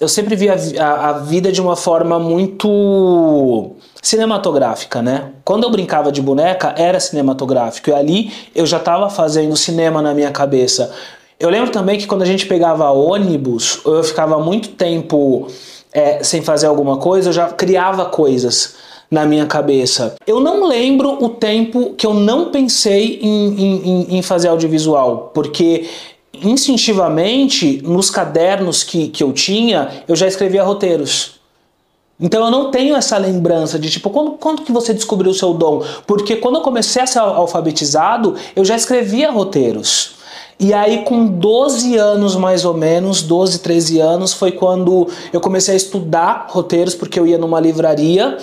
eu sempre vi a, a, a, vida de uma forma muito cinematográfica, né? Quando eu brincava de boneca, era cinematográfico. E ali eu já estava fazendo cinema na minha cabeça. Eu lembro também que quando a gente pegava ônibus, eu ficava muito tempo é, sem fazer alguma coisa, eu já criava coisas na minha cabeça. Eu não lembro o tempo que eu não pensei em, em, em fazer audiovisual, porque instintivamente, nos cadernos que, que eu tinha, eu já escrevia roteiros. Então eu não tenho essa lembrança de tipo, quando, quando que você descobriu o seu dom? Porque quando eu comecei a ser alfabetizado, eu já escrevia roteiros. E aí, com 12 anos mais ou menos, 12, 13 anos, foi quando eu comecei a estudar roteiros, porque eu ia numa livraria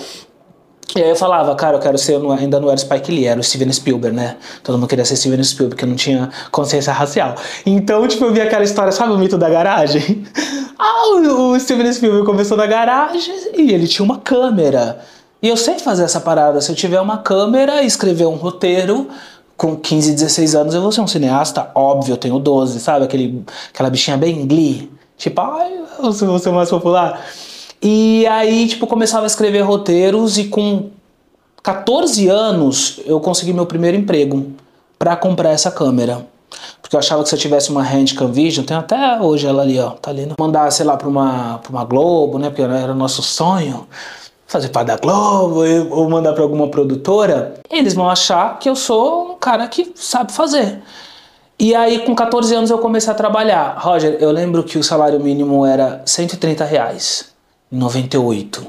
e aí eu falava, cara, eu quero ser, ainda não era Spike Lee, era o Steven Spielberg, né? Todo mundo queria ser Steven Spielberg, porque eu não tinha consciência racial. Então, tipo, eu vi aquela história, sabe o mito da garagem? ah, o, o Steven Spielberg começou na garagem e ele tinha uma câmera. E eu sei fazer essa parada. Se eu tiver uma câmera e escrever um roteiro, com 15, 16 anos eu vou ser um cineasta, óbvio, eu tenho 12, sabe? Aquele, aquela bichinha bem Glee. Tipo, ai, eu vou ser mais popular. E aí, tipo, começava a escrever roteiros e com 14 anos eu consegui meu primeiro emprego para comprar essa câmera. Porque eu achava que se eu tivesse uma Handcam Vision, tem até hoje ela ali, ó, tá ali, né? mandar, sei lá, pra uma, pra uma Globo, né? Porque era nosso sonho fazer parte da Globo ou mandar para alguma produtora, eles vão achar que eu sou um cara que sabe fazer. E aí, com 14 anos, eu comecei a trabalhar. Roger, eu lembro que o salário mínimo era 130 reais. 98.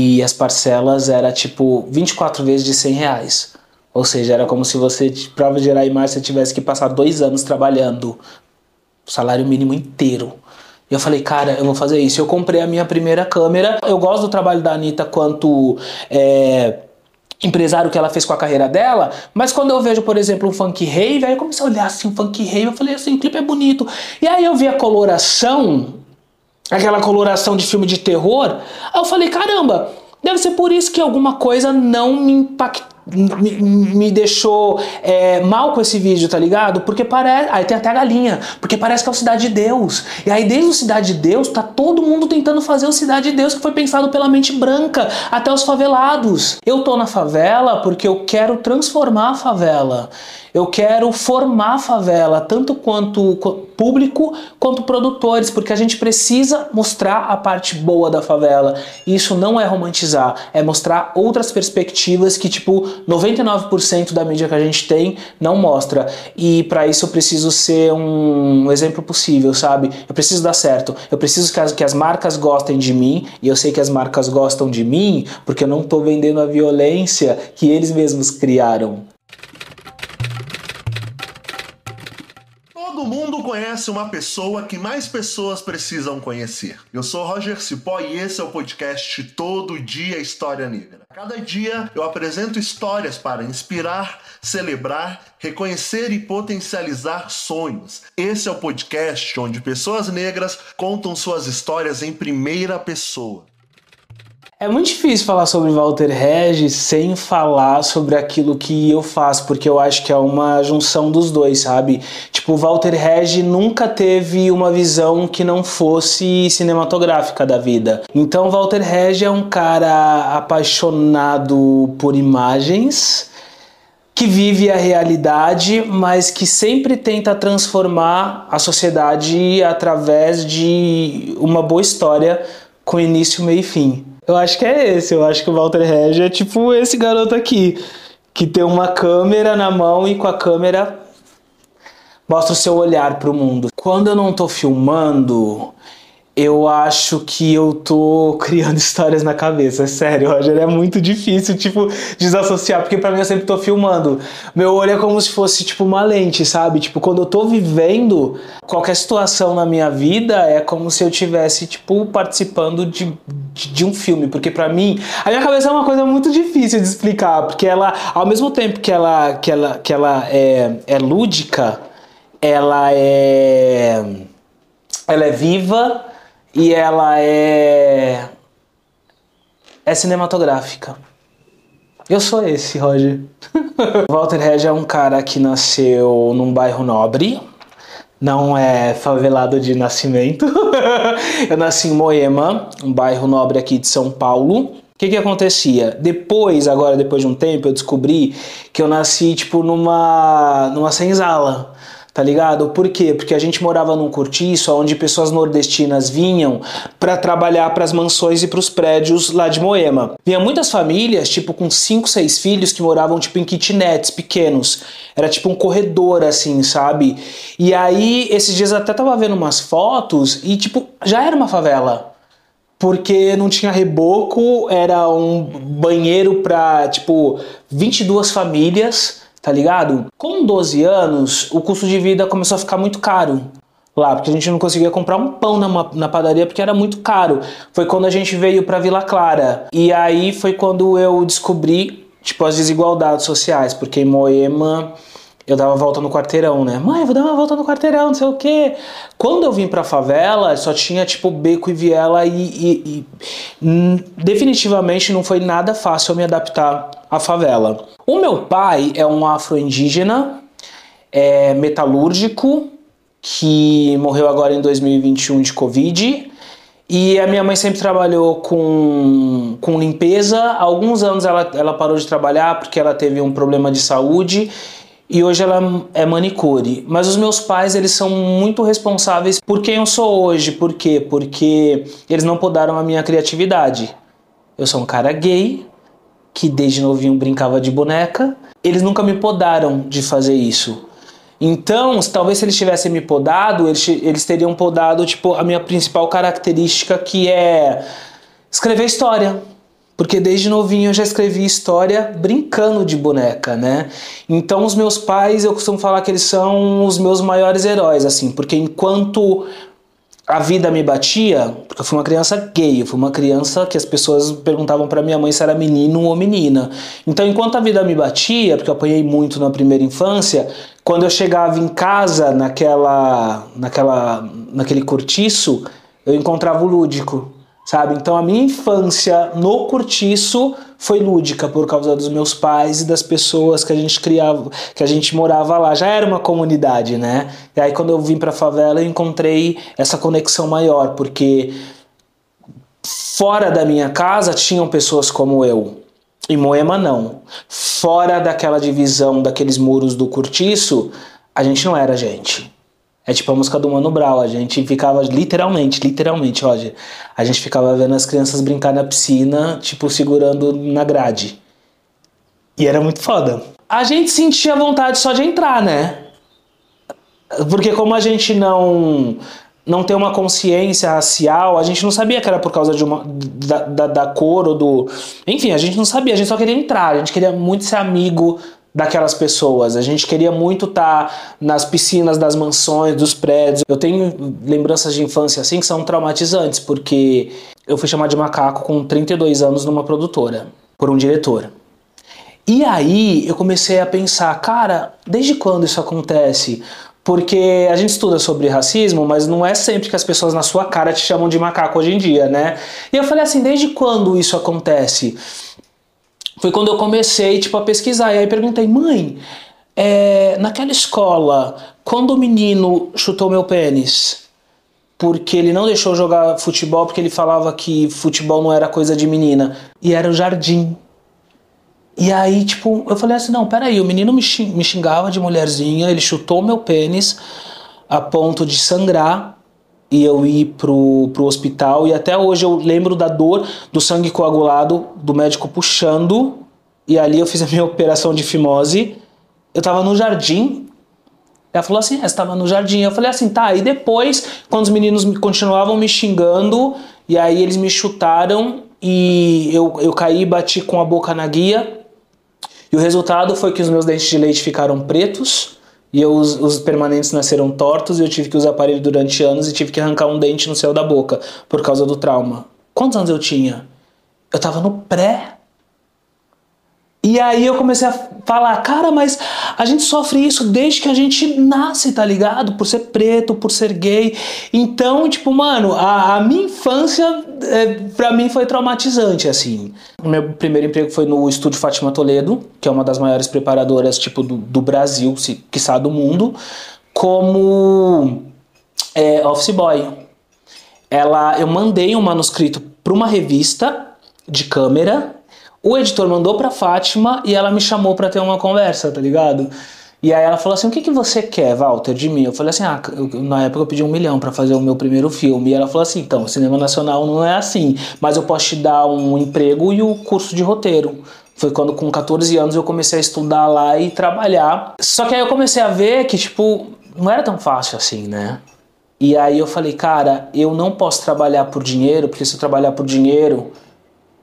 E as parcelas era tipo 24 vezes de 100 reais. Ou seja, era como se você, de gerar imagem, você tivesse que passar dois anos trabalhando salário mínimo inteiro. E eu falei, cara, eu vou fazer isso. Eu comprei a minha primeira câmera. Eu gosto do trabalho da Anitta quanto é, empresário que ela fez com a carreira dela, mas quando eu vejo, por exemplo, um funk rave, aí eu comecei a olhar assim, um funk rave, eu falei assim, o clipe é bonito. E aí eu vi a coloração aquela coloração de filme de terror. Aí eu falei, caramba, deve ser por isso que alguma coisa não me impactou me, me deixou é, mal com esse vídeo, tá ligado? Porque parece. Aí tem até a galinha. Porque parece que é o Cidade de Deus. E aí, desde o Cidade de Deus, tá todo mundo tentando fazer o Cidade de Deus que foi pensado pela mente branca, até os favelados. Eu tô na favela porque eu quero transformar a favela. Eu quero formar a favela, tanto quanto público quanto produtores, porque a gente precisa mostrar a parte boa da favela. E isso não é romantizar, é mostrar outras perspectivas que, tipo, 99% da mídia que a gente tem não mostra. E para isso eu preciso ser um exemplo possível, sabe? Eu preciso dar certo. Eu preciso que as, que as marcas gostem de mim, e eu sei que as marcas gostam de mim porque eu não estou vendendo a violência que eles mesmos criaram. Conhece uma pessoa que mais pessoas precisam conhecer. Eu sou Roger Cipó e esse é o podcast Todo Dia História Negra. Cada dia eu apresento histórias para inspirar, celebrar, reconhecer e potencializar sonhos. Esse é o podcast onde pessoas negras contam suas histórias em primeira pessoa. É muito difícil falar sobre Walter Regis sem falar sobre aquilo que eu faço, porque eu acho que é uma junção dos dois, sabe? Tipo, Walter Regis nunca teve uma visão que não fosse cinematográfica da vida. Então, Walter Regis é um cara apaixonado por imagens, que vive a realidade, mas que sempre tenta transformar a sociedade através de uma boa história com início, meio e fim. Eu acho que é esse. Eu acho que o Walter Regis é tipo esse garoto aqui, que tem uma câmera na mão e com a câmera mostra o seu olhar para o mundo. Quando eu não tô filmando, eu acho que eu tô criando histórias na cabeça, sério, Roger, é muito difícil, tipo, desassociar, porque para mim eu sempre tô filmando. Meu olho é como se fosse, tipo, uma lente, sabe? Tipo, quando eu tô vivendo qualquer situação na minha vida, é como se eu tivesse, tipo, participando de, de, de um filme, porque para mim, a minha cabeça é uma coisa muito difícil de explicar, porque ela, ao mesmo tempo que ela, que ela, que ela é, é lúdica, ela é, ela é viva, e ela é é cinematográfica. Eu sou esse, Roger. Walter Hedge é um cara que nasceu num bairro nobre, não é favelado de nascimento. eu nasci em Moema, um bairro nobre aqui de São Paulo. O que que acontecia? Depois, agora depois de um tempo, eu descobri que eu nasci tipo numa numa senzala tá ligado? Por quê? Porque a gente morava num cortiço onde pessoas nordestinas vinham para trabalhar para as mansões e para os prédios lá de Moema. Vinha muitas famílias, tipo com cinco, seis filhos que moravam tipo em kitnets pequenos. Era tipo um corredor assim, sabe? E aí esses dias até tava vendo umas fotos e tipo já era uma favela porque não tinha reboco, era um banheiro para tipo 22 famílias tá ligado? Com 12 anos, o custo de vida começou a ficar muito caro lá, porque a gente não conseguia comprar um pão na, na padaria porque era muito caro. Foi quando a gente veio para Vila Clara. E aí foi quando eu descobri, tipo, as desigualdades sociais, porque em Moema eu dava volta no quarteirão, né? Mãe, vou dar uma volta no quarteirão, não sei o quê. Quando eu vim pra favela, só tinha tipo beco e viela e, e, e definitivamente não foi nada fácil eu me adaptar à favela. O meu pai é um afro-indígena, é metalúrgico, que morreu agora em 2021 de Covid. E a minha mãe sempre trabalhou com, com limpeza. Alguns anos ela, ela parou de trabalhar porque ela teve um problema de saúde e hoje ela é manicure. Mas os meus pais, eles são muito responsáveis por quem eu sou hoje. Por quê? Porque eles não podaram a minha criatividade. Eu sou um cara gay, que desde novinho brincava de boneca. Eles nunca me podaram de fazer isso. Então, talvez se eles tivessem me podado, eles, eles teriam podado, tipo, a minha principal característica, que é escrever história porque desde novinho eu já escrevi história brincando de boneca, né? Então os meus pais, eu costumo falar que eles são os meus maiores heróis, assim, porque enquanto a vida me batia, porque eu fui uma criança gay, eu fui uma criança que as pessoas perguntavam para minha mãe se era menino ou menina. Então, enquanto a vida me batia, porque eu apanhei muito na primeira infância, quando eu chegava em casa naquela, naquela, naquele cortiço, eu encontrava o lúdico sabe? Então a minha infância no cortiço foi lúdica por causa dos meus pais e das pessoas que a gente criava, que a gente morava lá. Já era uma comunidade, né? E aí quando eu vim para favela eu encontrei essa conexão maior, porque fora da minha casa tinham pessoas como eu. Em Moema não. Fora daquela divisão daqueles muros do cortiço, a gente não era gente. É tipo a música do Mano Brown, a gente ficava literalmente, literalmente, Roger, a gente ficava vendo as crianças brincar na piscina, tipo segurando na grade. E era muito foda. A gente sentia vontade só de entrar, né? Porque como a gente não não tem uma consciência racial, a gente não sabia que era por causa de uma da, da, da cor ou do, enfim, a gente não sabia, a gente só queria entrar, a gente queria muito ser amigo daquelas pessoas. A gente queria muito estar tá nas piscinas das mansões, dos prédios. Eu tenho lembranças de infância assim que são traumatizantes, porque eu fui chamado de macaco com 32 anos numa produtora, por um diretor. E aí eu comecei a pensar, cara, desde quando isso acontece? Porque a gente estuda sobre racismo, mas não é sempre que as pessoas na sua cara te chamam de macaco hoje em dia, né? E eu falei assim, desde quando isso acontece? Foi quando eu comecei tipo, a pesquisar. E aí perguntei, mãe, é, naquela escola, quando o menino chutou meu pênis, porque ele não deixou jogar futebol, porque ele falava que futebol não era coisa de menina, e era o jardim. E aí, tipo, eu falei assim: não, peraí, o menino me xingava de mulherzinha, ele chutou meu pênis a ponto de sangrar e eu ir pro, pro hospital. E até hoje eu lembro da dor do sangue coagulado, do médico puxando. E ali eu fiz a minha operação de fimose. Eu tava no jardim. Ela falou assim: é, você tava no jardim. Eu falei assim: tá. E depois, quando os meninos continuavam me xingando, e aí eles me chutaram e eu, eu caí e bati com a boca na guia. E o resultado foi que os meus dentes de leite ficaram pretos e eu, os, os, permanentes nasceram tortos e eu tive que usar aparelho durante anos e tive que arrancar um dente no céu da boca por causa do trauma. Quantos anos eu tinha? Eu tava no pré. E aí eu comecei a falar, cara, mas a gente sofre isso desde que a gente nasce, tá ligado? Por ser preto, por ser gay. Então, tipo, mano, a, a minha infância, é, pra mim, foi traumatizante, assim. O meu primeiro emprego foi no estúdio Fátima Toledo, que é uma das maiores preparadoras, tipo, do, do Brasil, se, quiçá do mundo. como é, office boy. Ela, eu mandei um manuscrito para uma revista de câmera, o editor mandou para Fátima e ela me chamou para ter uma conversa, tá ligado? E aí ela falou assim: O que, que você quer, Walter, de mim? Eu falei assim: Ah, eu, na época eu pedi um milhão para fazer o meu primeiro filme. E ela falou assim: Então, cinema nacional não é assim, mas eu posso te dar um emprego e o curso de roteiro. Foi quando, com 14 anos, eu comecei a estudar lá e trabalhar. Só que aí eu comecei a ver que, tipo, não era tão fácil assim, né? E aí eu falei, cara, eu não posso trabalhar por dinheiro, porque se eu trabalhar por dinheiro,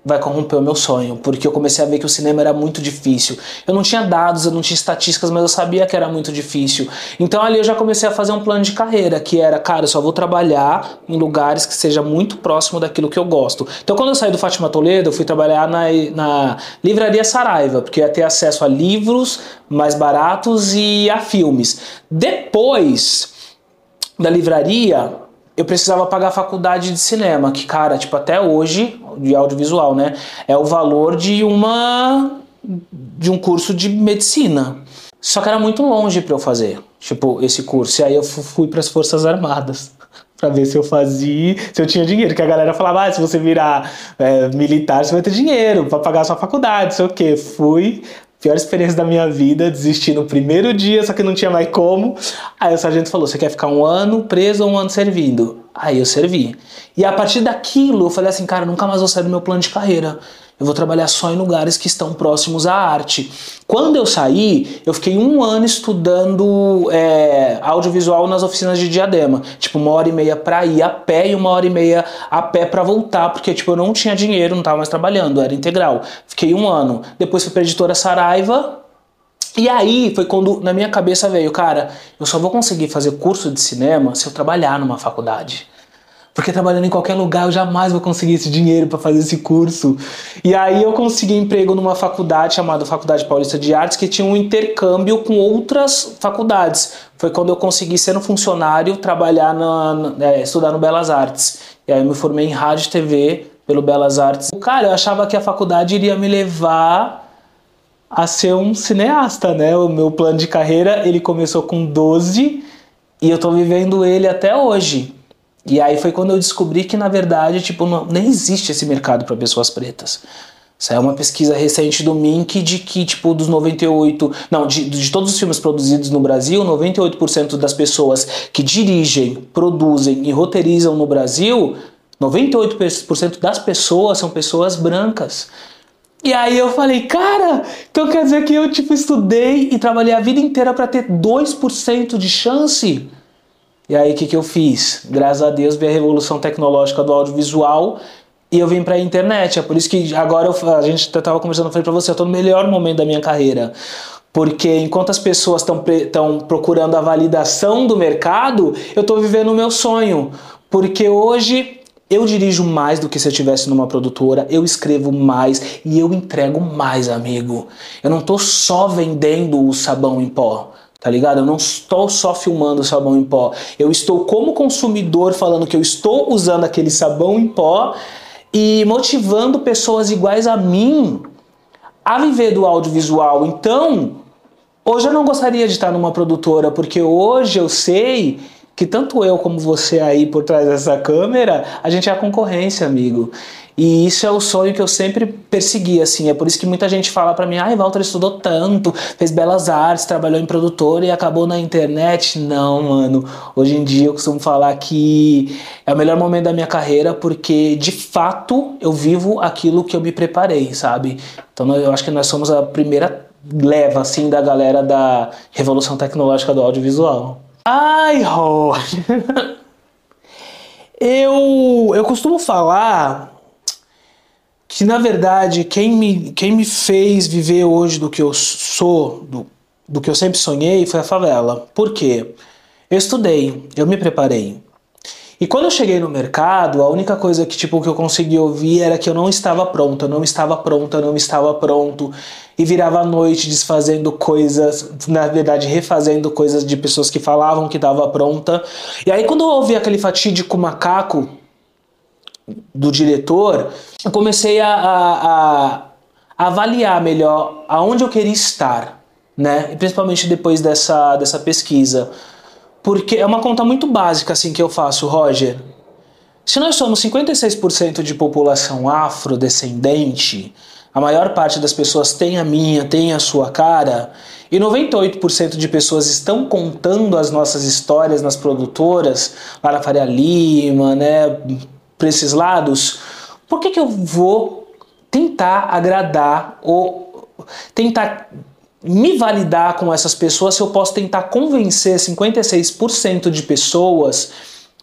vai corromper o meu sonho, porque eu comecei a ver que o cinema era muito difícil. Eu não tinha dados, eu não tinha estatísticas, mas eu sabia que era muito difícil. Então ali eu já comecei a fazer um plano de carreira, que era, cara, eu só vou trabalhar em lugares que seja muito próximo daquilo que eu gosto. Então quando eu saí do Fátima Toledo, eu fui trabalhar na, na Livraria Saraiva, porque ia ter acesso a livros mais baratos e a filmes. Depois da livraria, eu precisava pagar a faculdade de cinema, que, cara, tipo, até hoje, de audiovisual, né? É o valor de uma. de um curso de medicina. Só que era muito longe para eu fazer, tipo, esse curso. E aí eu fui para as Forças Armadas para ver se eu fazia, se eu tinha dinheiro. Que a galera falava, ah, se você virar é, militar, você vai ter dinheiro para pagar a sua faculdade, sei o quê. Fui, Pior experiência da minha vida, desisti no primeiro dia, só que não tinha mais como. Aí o sargento falou: Você quer ficar um ano preso ou um ano servindo? Aí eu servi. E a partir daquilo eu falei assim: Cara, nunca mais vou sair do meu plano de carreira. Eu vou trabalhar só em lugares que estão próximos à arte. Quando eu saí, eu fiquei um ano estudando é, audiovisual nas oficinas de Diadema. Tipo, uma hora e meia pra ir a pé e uma hora e meia a pé pra voltar, porque tipo, eu não tinha dinheiro, não tava mais trabalhando, era integral. Fiquei um ano. Depois fui pra editora Saraiva, e aí foi quando na minha cabeça veio, cara, eu só vou conseguir fazer curso de cinema se eu trabalhar numa faculdade. Porque trabalhando em qualquer lugar eu jamais vou conseguir esse dinheiro para fazer esse curso. E aí eu consegui emprego numa faculdade chamada Faculdade Paulista de Artes que tinha um intercâmbio com outras faculdades. Foi quando eu consegui um funcionário, trabalhar na, na é, estudar no Belas Artes. E aí eu me formei em rádio e TV pelo Belas Artes. Cara, eu achava que a faculdade iria me levar a ser um cineasta, né? O meu plano de carreira, ele começou com 12 e eu tô vivendo ele até hoje. E aí foi quando eu descobri que, na verdade, tipo, não, nem existe esse mercado para pessoas pretas. É uma pesquisa recente do Mink de que, tipo, dos 98. Não, de, de todos os filmes produzidos no Brasil, 98% das pessoas que dirigem, produzem e roteirizam no Brasil, 98% das pessoas são pessoas brancas. E aí eu falei, cara, então quer dizer que eu, tipo, estudei e trabalhei a vida inteira para ter 2% de chance? E aí o que, que eu fiz? Graças a Deus vi a revolução tecnológica do audiovisual e eu vim para a internet. É por isso que agora eu, a gente estava conversando, eu falei para você, eu estou no melhor momento da minha carreira. Porque enquanto as pessoas estão procurando a validação do mercado, eu estou vivendo o meu sonho. Porque hoje eu dirijo mais do que se eu estivesse numa produtora, eu escrevo mais e eu entrego mais, amigo. Eu não estou só vendendo o sabão em pó. Tá ligado? Eu não estou só filmando sabão em pó. Eu estou como consumidor falando que eu estou usando aquele sabão em pó e motivando pessoas iguais a mim a viver do audiovisual. Então, hoje eu não gostaria de estar numa produtora, porque hoje eu sei que tanto eu como você aí por trás dessa câmera, a gente é a concorrência, amigo. E isso é o sonho que eu sempre persegui, assim. É por isso que muita gente fala para mim: ai, Walter estudou tanto, fez belas artes, trabalhou em produtora e acabou na internet. Não, mano. Hoje em dia eu costumo falar que é o melhor momento da minha carreira porque, de fato, eu vivo aquilo que eu me preparei, sabe? Então eu acho que nós somos a primeira leva, assim, da galera da revolução tecnológica do audiovisual. Ai, Roger! eu, eu costumo falar que na verdade quem me, quem me fez viver hoje do que eu sou, do, do que eu sempre sonhei, foi a favela. Por quê? Eu estudei, eu me preparei. E quando eu cheguei no mercado, a única coisa que tipo que eu consegui ouvir era que eu não estava pronta, eu não estava pronta, eu não estava pronto. E virava a noite desfazendo coisas, na verdade refazendo coisas de pessoas que falavam que estava pronta. E aí quando eu ouvi aquele fatídico macaco do diretor, eu comecei a, a, a avaliar melhor aonde eu queria estar, né? E principalmente depois dessa, dessa pesquisa. Porque é uma conta muito básica assim que eu faço, Roger. Se nós somos 56% de população afrodescendente, a maior parte das pessoas tem a minha, tem a sua cara, e 98% de pessoas estão contando as nossas histórias nas produtoras, lá na Faria Lima, né, para esses lados, por que, que eu vou tentar agradar ou tentar me validar com essas pessoas se eu posso tentar convencer 56% de pessoas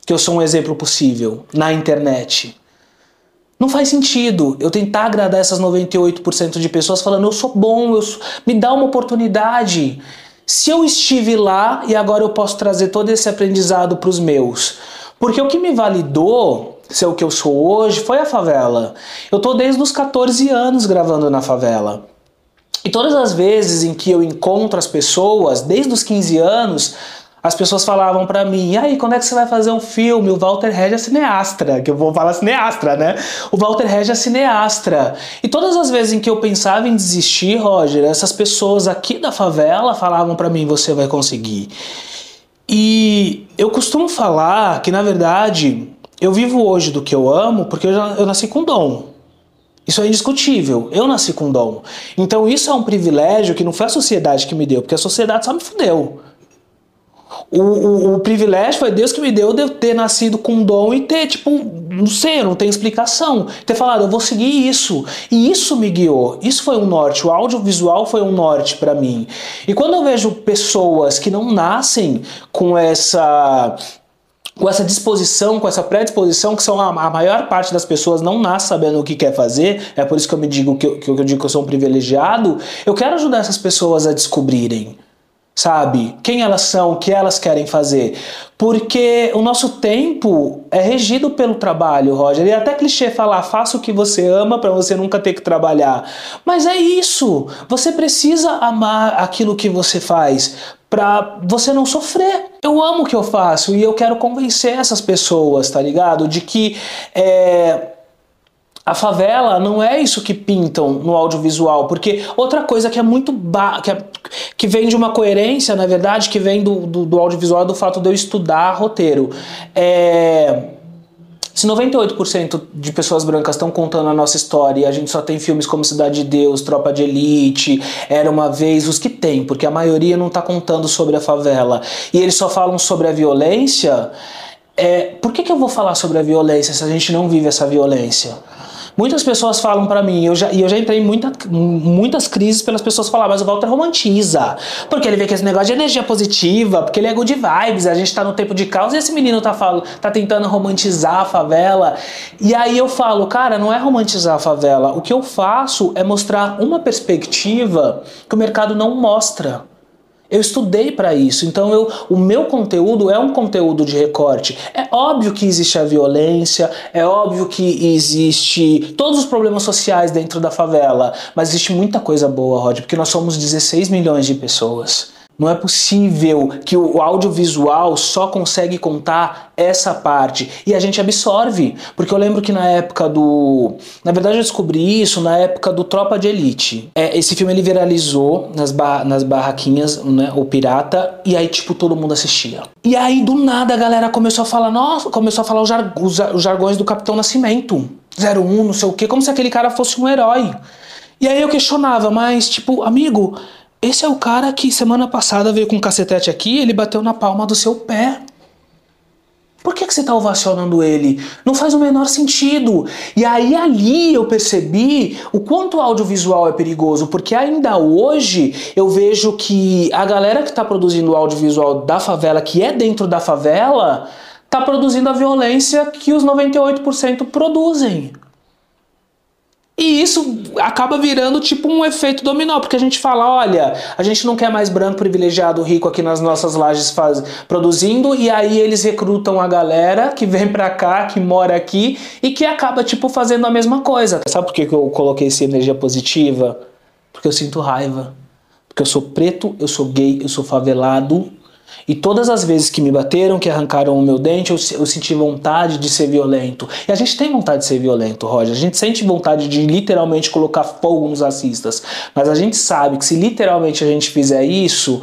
que eu sou um exemplo possível na internet? Não faz sentido eu tentar agradar essas 98% de pessoas falando eu sou bom, eu sou... me dá uma oportunidade. Se eu estive lá e agora eu posso trazer todo esse aprendizado para os meus. Porque o que me validou ser o que eu sou hoje foi a favela. Eu tô desde os 14 anos gravando na favela. E todas as vezes em que eu encontro as pessoas, desde os 15 anos, as pessoas falavam para mim, e aí, quando é que você vai fazer um filme? O Walter Regis é cineastra, que eu vou falar cineastra, né? O Walter Regis é cineastra. E todas as vezes em que eu pensava em desistir, Roger, essas pessoas aqui da favela falavam para mim, você vai conseguir. E eu costumo falar que, na verdade, eu vivo hoje do que eu amo porque eu, já, eu nasci com dom. Isso é indiscutível. Eu nasci com dom. Então isso é um privilégio que não foi a sociedade que me deu, porque a sociedade só me fudeu. O, o, o, privilégio foi Deus que me deu de eu ter nascido com um dom e ter, tipo, não sei, não tem explicação. Ter falado, eu vou seguir isso. E isso me guiou. Isso foi um norte. O audiovisual foi um norte para mim. E quando eu vejo pessoas que não nascem com essa com essa disposição, com essa predisposição, que são a, a, maior parte das pessoas não nasce sabendo o que quer fazer, é por isso que eu me digo que eu, que eu digo que eu sou um privilegiado, eu quero ajudar essas pessoas a descobrirem sabe? Quem elas são, o que elas querem fazer. Porque o nosso tempo é regido pelo trabalho, Roger. E é até clichê falar, faça o que você ama para você nunca ter que trabalhar. Mas é isso. Você precisa amar aquilo que você faz para você não sofrer. Eu amo o que eu faço e eu quero convencer essas pessoas, tá ligado? De que é, a favela não é isso que pintam no audiovisual, porque outra coisa que é muito que, é, que vem de uma coerência, na verdade, que vem do, do, do audiovisual é do fato de eu estudar roteiro. É, se 98% de pessoas brancas estão contando a nossa história e a gente só tem filmes como Cidade de Deus, Tropa de Elite, Era uma Vez, os que tem, porque a maioria não está contando sobre a favela, e eles só falam sobre a violência, é, por que, que eu vou falar sobre a violência se a gente não vive essa violência? Muitas pessoas falam para mim, eu já, e eu já entrei em muita, muitas crises pelas pessoas falar, mas o Walter romantiza. Porque ele vê que esse negócio de energia positiva, porque ele é good vibes, a gente tá no tempo de caos e esse menino tá, falo, tá tentando romantizar a favela. E aí eu falo, cara, não é romantizar a favela. O que eu faço é mostrar uma perspectiva que o mercado não mostra. Eu estudei para isso, então eu, o meu conteúdo é um conteúdo de recorte. É óbvio que existe a violência, é óbvio que existe todos os problemas sociais dentro da favela, mas existe muita coisa boa, Rod, porque nós somos 16 milhões de pessoas. Não é possível que o audiovisual só consegue contar essa parte e a gente absorve, porque eu lembro que na época do, na verdade eu descobri isso na época do Tropa de Elite. É, esse filme ele viralizou nas, ba nas barraquinhas, né, o pirata, e aí tipo todo mundo assistia. E aí do nada a galera começou a falar, nossa, começou a falar os, jar os, jargões do Capitão Nascimento, 01, não sei o que, como se aquele cara fosse um herói. E aí eu questionava, mas tipo, amigo, esse é o cara que semana passada veio com um cacetete aqui, ele bateu na palma do seu pé. Por que, que você está ovacionando ele? Não faz o menor sentido. E aí ali eu percebi o quanto o audiovisual é perigoso, porque ainda hoje eu vejo que a galera que está produzindo o audiovisual da favela, que é dentro da favela, está produzindo a violência que os 98% produzem. E isso acaba virando tipo um efeito dominó, porque a gente fala, olha, a gente não quer mais branco privilegiado rico aqui nas nossas lajes faz, produzindo, e aí eles recrutam a galera que vem pra cá, que mora aqui, e que acaba tipo fazendo a mesma coisa. Sabe por que eu coloquei essa energia positiva? Porque eu sinto raiva. Porque eu sou preto, eu sou gay, eu sou favelado, e todas as vezes que me bateram, que arrancaram o meu dente, eu, eu, senti vontade de ser violento. E a gente tem vontade de ser violento, Roger. A gente sente vontade de literalmente colocar fogo nos racistas. Mas a gente sabe que se literalmente a gente fizer isso,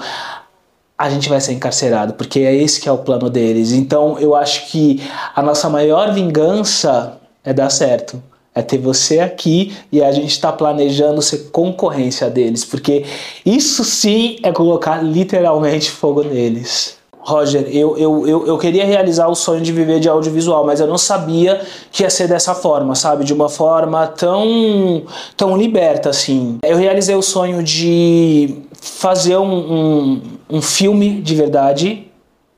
a gente vai ser encarcerado, porque é esse que é o plano deles. Então eu acho que a nossa maior vingança é dar certo. É ter você aqui e a gente está planejando ser concorrência deles, porque isso sim é colocar literalmente fogo neles. Roger, eu, eu, eu, eu, queria realizar o sonho de viver de audiovisual, mas eu não sabia que ia ser dessa forma, sabe? De uma forma tão, tão liberta, assim. Eu realizei o sonho de fazer um, um, um filme de verdade,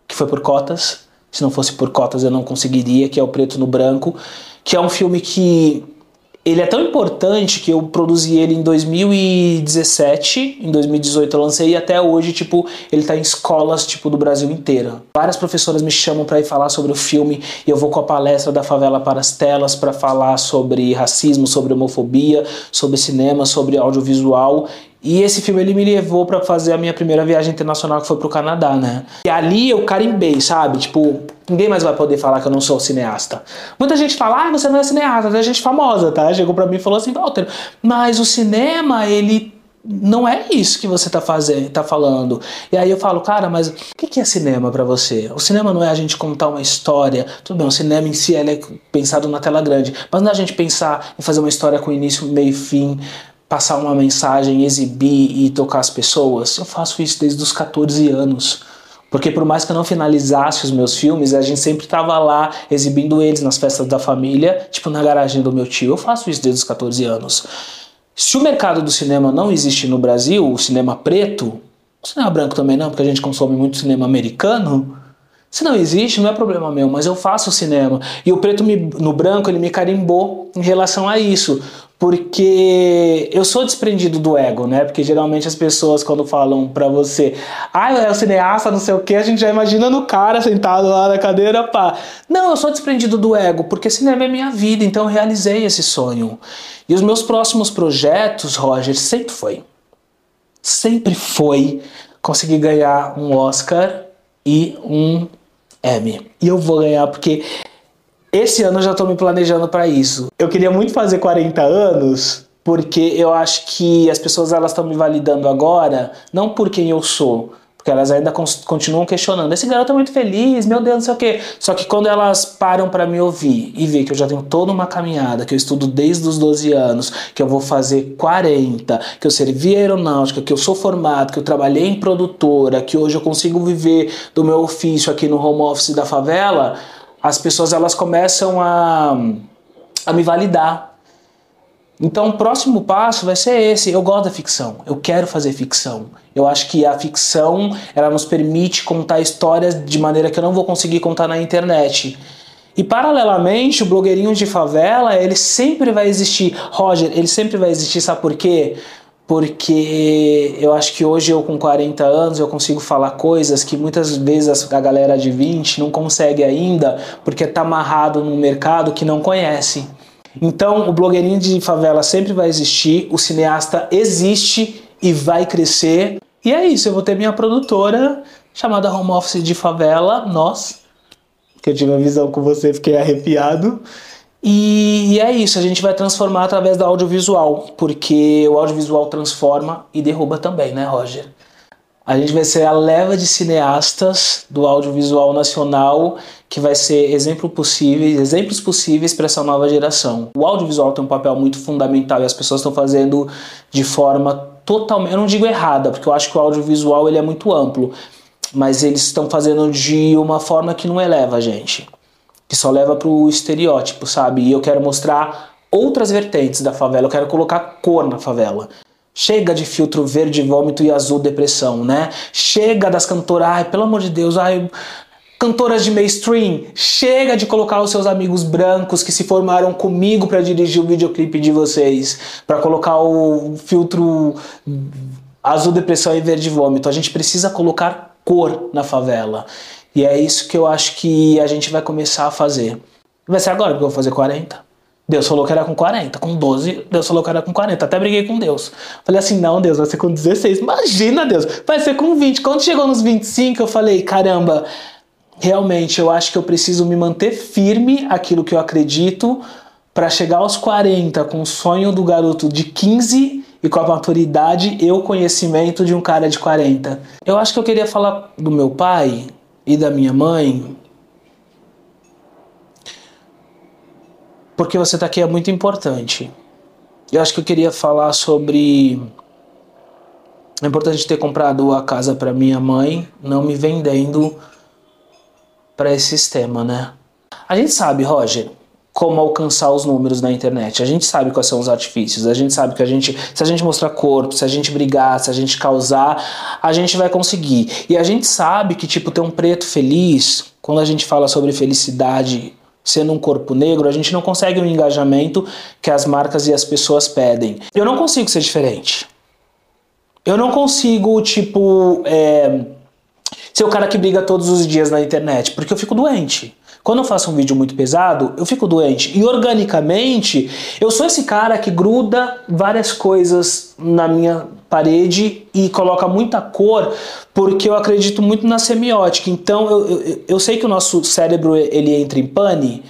que foi por cotas. Se não fosse por cotas eu não conseguiria, que é o Preto no Branco, que é um filme que ele é tão importante que eu produzi ele em 2017, em 2018 eu lancei e até hoje, tipo, ele tá em escolas, tipo, do Brasil inteiro. Várias professoras me chamam para ir falar sobre o filme e eu vou com a palestra da favela para as telas para falar sobre racismo, sobre homofobia, sobre cinema, sobre audiovisual e esse filme ele me levou para fazer a minha primeira viagem internacional que foi pro Canadá, né? E ali eu carimbei, sabe? Tipo, ninguém mais vai poder falar que eu não sou cineasta. Muita gente fala, ah, você não é cineasta, é gente famosa, tá? Chegou para mim e falou assim, Walter, mas o cinema, ele não é isso que você tá fazendo, tá falando. E aí eu falo, cara, mas o que é cinema para você? O cinema não é a gente contar uma história. Tudo bem, o cinema em si é pensado na tela grande, mas não é a gente pensar em fazer uma história com início, meio e fim, passar uma mensagem, exibir e tocar as pessoas. Eu faço isso desde os 14 anos. Porque por mais que eu não finalizasse os meus filmes, a gente sempre estava lá exibindo eles nas festas da família, tipo na garagem do meu tio. Eu faço isso desde os 14 anos. Se o mercado do cinema não existe no Brasil, o cinema preto, o cinema branco também não, porque a gente consome muito cinema americano, se não existe, não é problema meu, mas eu faço cinema. E o preto me, no branco, ele me carimbou em relação a isso porque eu sou desprendido do ego, né? Porque geralmente as pessoas quando falam pra você, ah, é o cineasta, não sei o que, a gente já imagina no cara sentado lá na cadeira, pá. Não, eu sou desprendido do ego, porque cinema é minha vida, então eu realizei esse sonho. E os meus próximos projetos, Roger, sempre foi, sempre foi conseguir ganhar um Oscar e um Emmy. E eu vou ganhar porque esse ano eu já estou me planejando para isso. Eu queria muito fazer 40 anos, porque eu acho que as pessoas elas estão me validando agora, não por quem eu sou, porque elas ainda continuam questionando. Esse garoto é muito feliz, meu Deus, não sei o quê. Só que quando elas param para me ouvir e ver que eu já tenho toda uma caminhada, que eu estudo desde os 12 anos, que eu vou fazer 40, que eu servi aeronáutica, que eu sou formado, que eu trabalhei em produtora, que hoje eu consigo viver do meu ofício aqui no home office da favela, as pessoas elas começam a, a me validar. Então, o próximo passo vai ser esse. Eu gosto da ficção. Eu quero fazer ficção. Eu acho que a ficção ela nos permite contar histórias de maneira que eu não vou conseguir contar na internet. E paralelamente, o blogueirinho de favela, ele sempre vai existir. Roger, ele sempre vai existir, sabe por quê? Porque eu acho que hoje eu com 40 anos eu consigo falar coisas que muitas vezes a galera de 20 não consegue ainda, porque está amarrado num mercado que não conhece. Então, o blogueirinho de favela sempre vai existir, o cineasta existe e vai crescer. E é isso, eu vou ter minha produtora chamada Home Office de Favela, nós, que eu tive uma visão com você, fiquei arrepiado. E é isso, a gente vai transformar através do audiovisual, porque o audiovisual transforma e derruba também, né, Roger? A gente vai ser a leva de cineastas do audiovisual nacional que vai ser exemplo possíveis, exemplos possíveis para essa nova geração. O audiovisual tem um papel muito fundamental e as pessoas estão fazendo de forma totalmente, eu não digo errada, porque eu acho que o audiovisual ele é muito amplo, mas eles estão fazendo de uma forma que não eleva a gente que só leva pro estereótipo, sabe? E eu quero mostrar outras vertentes da favela, eu quero colocar cor na favela. Chega de filtro verde, vômito e azul depressão, né? Chega das cantoras, ai, pelo amor de Deus, ai, cantoras de mainstream, chega de colocar os seus amigos brancos que se formaram comigo para dirigir o videoclipe de vocês, para colocar o filtro azul depressão e verde vômito. A gente precisa colocar cor na favela. E é isso que eu acho que a gente vai começar a fazer. Vai ser agora, porque eu vou fazer 40. Deus falou que era com 40, com 12, Deus falou que era com 40. Até briguei com Deus. Falei assim: não, Deus, vai ser com 16. Imagina, Deus, vai ser com 20. Quando chegou nos 25, eu falei: caramba, realmente eu acho que eu preciso me manter firme aquilo que eu acredito para chegar aos 40 com o sonho do garoto de 15 e com a maturidade e o conhecimento de um cara de 40. Eu acho que eu queria falar do meu pai e da minha mãe. Porque você tá aqui é muito importante. Eu acho que eu queria falar sobre é importante ter comprado a casa para minha mãe, não me vendendo para esse sistema, né? A gente sabe, Roger, como alcançar os números na internet. A gente sabe quais são os artifícios. A gente sabe que a gente, se a gente mostrar corpo, se a gente brigar, se a gente causar, a gente vai conseguir. E a gente sabe que tipo ter um preto feliz, quando a gente fala sobre felicidade sendo um corpo negro, a gente não consegue o engajamento que as marcas e as pessoas pedem. Eu não consigo ser diferente. Eu não consigo, tipo, é, ser o cara que briga todos os dias na internet, porque eu fico doente. Quando eu faço um vídeo muito pesado, eu fico doente. E organicamente, eu sou esse cara que gruda várias coisas na minha parede e coloca muita cor, porque eu acredito muito na semiótica. Então, eu, eu, eu sei que o nosso cérebro ele entra em pane.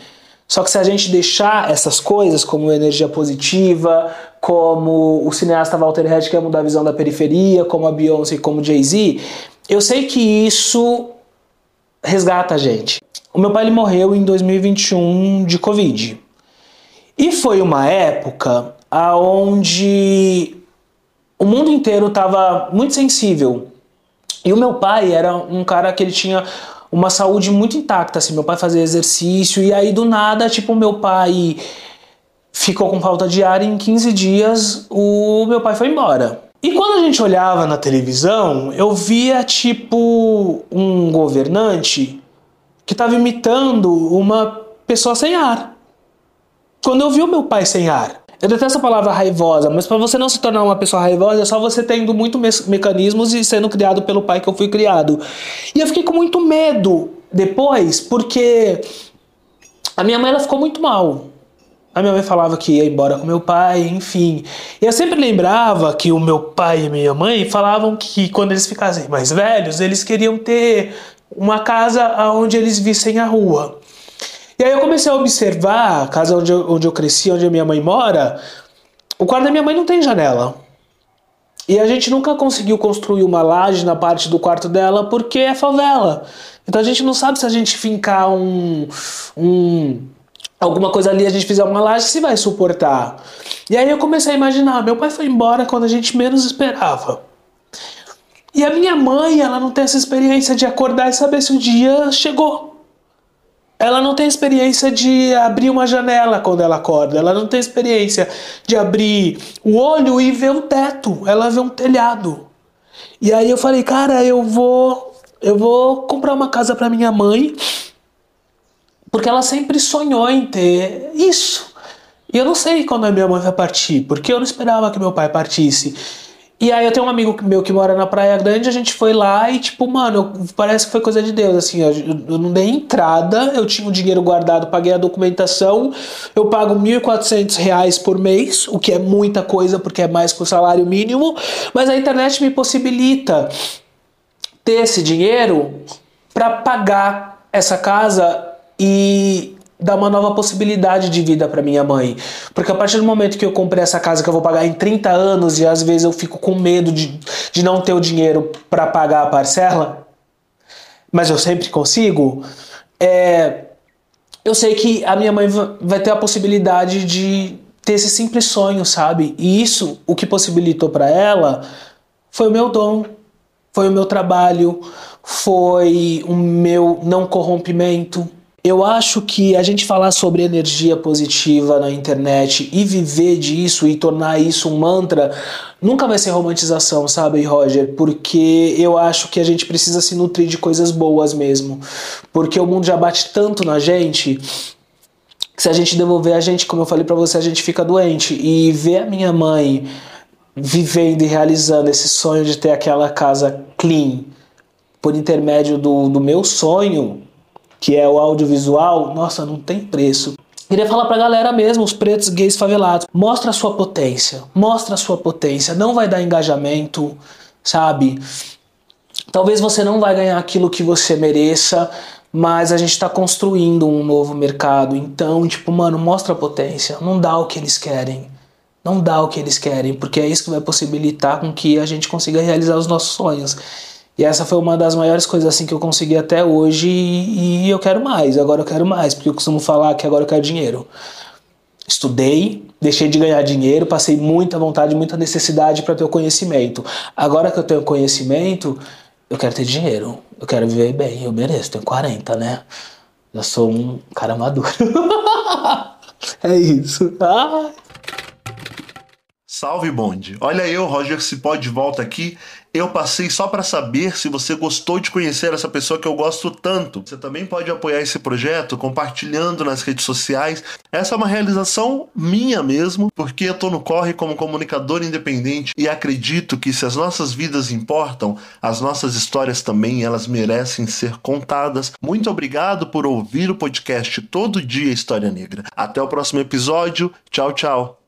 Só que se a gente deixar essas coisas, como energia positiva, como o cineasta Walter Hedge quer mudar a visão da periferia, como a Beyoncé, como Jay-Z, eu sei que isso resgata a gente. O meu pai ele morreu em 2021 de Covid. E foi uma época aonde o mundo inteiro estava muito sensível. E o meu pai era um cara que ele tinha uma saúde muito intacta, assim, meu pai fazia exercício e aí do nada, tipo, meu pai ficou com falta de ar e em 15 dias o meu pai foi embora. E quando a gente olhava na televisão, eu via tipo um governante que estava imitando uma pessoa sem ar. Quando eu vi o meu pai sem ar, eu detesto a palavra raivosa, mas para você não se tornar uma pessoa raivosa é só você tendo muito me mecanismos e sendo criado pelo pai que eu fui criado. E eu fiquei com muito medo depois, porque a minha mãe ela ficou muito mal. A minha mãe falava que ia embora com meu pai, enfim. E eu sempre lembrava que o meu pai e minha mãe falavam que quando eles ficassem mais velhos, eles queriam ter uma casa onde eles vissem a rua. E aí eu comecei a observar a casa onde eu, onde eu cresci, onde a minha mãe mora. O quarto da minha mãe não tem janela. E a gente nunca conseguiu construir uma laje na parte do quarto dela porque é favela. Então a gente não sabe se a gente fincar um, um alguma coisa ali, a gente fizer uma laje, se vai suportar. E aí eu comecei a imaginar, meu pai foi embora quando a gente menos esperava. E a minha mãe, ela não tem essa experiência de acordar e saber se o dia chegou. Ela não tem experiência de abrir uma janela quando ela acorda. Ela não tem experiência de abrir o olho e ver um teto. Ela vê um telhado. E aí eu falei, cara, eu vou, eu vou comprar uma casa para minha mãe porque ela sempre sonhou em ter isso. E eu não sei quando a minha mãe vai partir, porque eu não esperava que meu pai partisse. E aí eu tenho um amigo meu que mora na Praia Grande, a gente foi lá e tipo, mano, parece que foi coisa de Deus, assim, eu, eu não dei entrada, eu tinha o dinheiro guardado, paguei a documentação, eu pago 1.400 reais por mês, o que é muita coisa porque é mais que o salário mínimo, mas a internet me possibilita ter esse dinheiro para pagar essa casa e dar uma nova possibilidade de vida para minha mãe. Porque a partir do momento que eu comprei essa casa que eu vou pagar em 30 anos e às vezes eu fico com medo de, de não ter o dinheiro para pagar a parcela, mas eu sempre consigo, é, eu sei que a minha mãe vai ter a possibilidade de ter esse simples sonho, sabe? E isso, o que possibilitou para ela, foi o meu dom, foi o meu trabalho, foi o meu não corrompimento, eu acho que a gente falar sobre energia positiva na internet e viver disso e tornar isso um mantra nunca vai ser romantização, sabe, Roger? Porque eu acho que a gente precisa se nutrir de coisas boas mesmo. Porque o mundo já bate tanto na gente que se a gente devolver a gente, como eu falei para você, a gente fica doente. E ver a minha mãe vivendo e realizando esse sonho de ter aquela casa clean por intermédio do, do meu sonho que é o audiovisual, nossa, não tem preço. Queria falar pra galera mesmo, os pretos gays favelados, mostra a sua potência, mostra a sua potência, não vai dar engajamento, sabe? Talvez você não vai ganhar aquilo que você mereça, mas a gente está construindo um novo mercado. Então, tipo, mano, mostra a potência, não dá o que eles querem. não dá o que eles querem, porque é isso que vai possibilitar com que a gente consiga realizar os nossos sonhos. E essa foi uma das maiores coisas assim que eu consegui até hoje e, e eu quero mais, agora eu quero mais, porque eu costumo falar que agora eu quero dinheiro. Estudei, deixei de ganhar dinheiro, passei muita vontade, muita necessidade para ter o conhecimento. Agora que eu tenho conhecimento, eu quero ter dinheiro, eu quero viver bem, eu mereço, tenho 40, né? Já sou um cara maduro. é isso. Salve bonde! Olha eu, Roger Cipó, de volta aqui. Eu passei só para saber se você gostou de conhecer essa pessoa que eu gosto tanto. Você também pode apoiar esse projeto compartilhando nas redes sociais. Essa é uma realização minha mesmo, porque eu tô no corre como comunicador independente e acredito que se as nossas vidas importam, as nossas histórias também, elas merecem ser contadas. Muito obrigado por ouvir o podcast Todo Dia História Negra. Até o próximo episódio. Tchau, tchau.